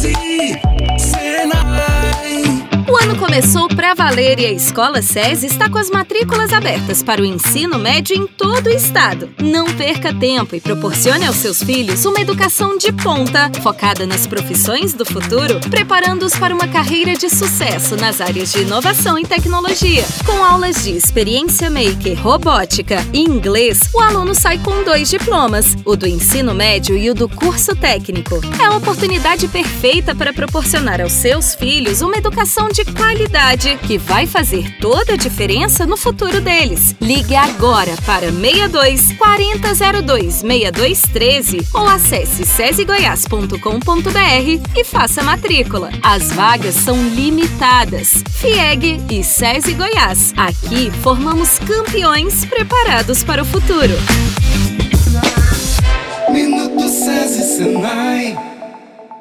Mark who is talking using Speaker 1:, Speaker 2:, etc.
Speaker 1: SESI, Senai.
Speaker 2: O ano começou para valer e a Escola SESI está com as matrículas abertas para o ensino médio em todo o estado. Não perca tempo e proporcione aos seus filhos uma educação de ponta, focada nas profissões do futuro, preparando-os para uma carreira de sucesso nas áreas de inovação e tecnologia. Com aulas de experiência maker, robótica e inglês, o aluno sai com dois diplomas, o do ensino médio e o do curso técnico. É a oportunidade perfeita para proporcionar aos seus filhos uma educação de qualidade que vai fazer toda a diferença no futuro deles. Ligue agora para 62 4002 6213 ou acesse sesegoias.com.br e faça matrícula. As vagas são limitadas. FIEG e SESI Goiás. Aqui formamos campeões preparados para o futuro.
Speaker 1: Minuto SESI, Senai.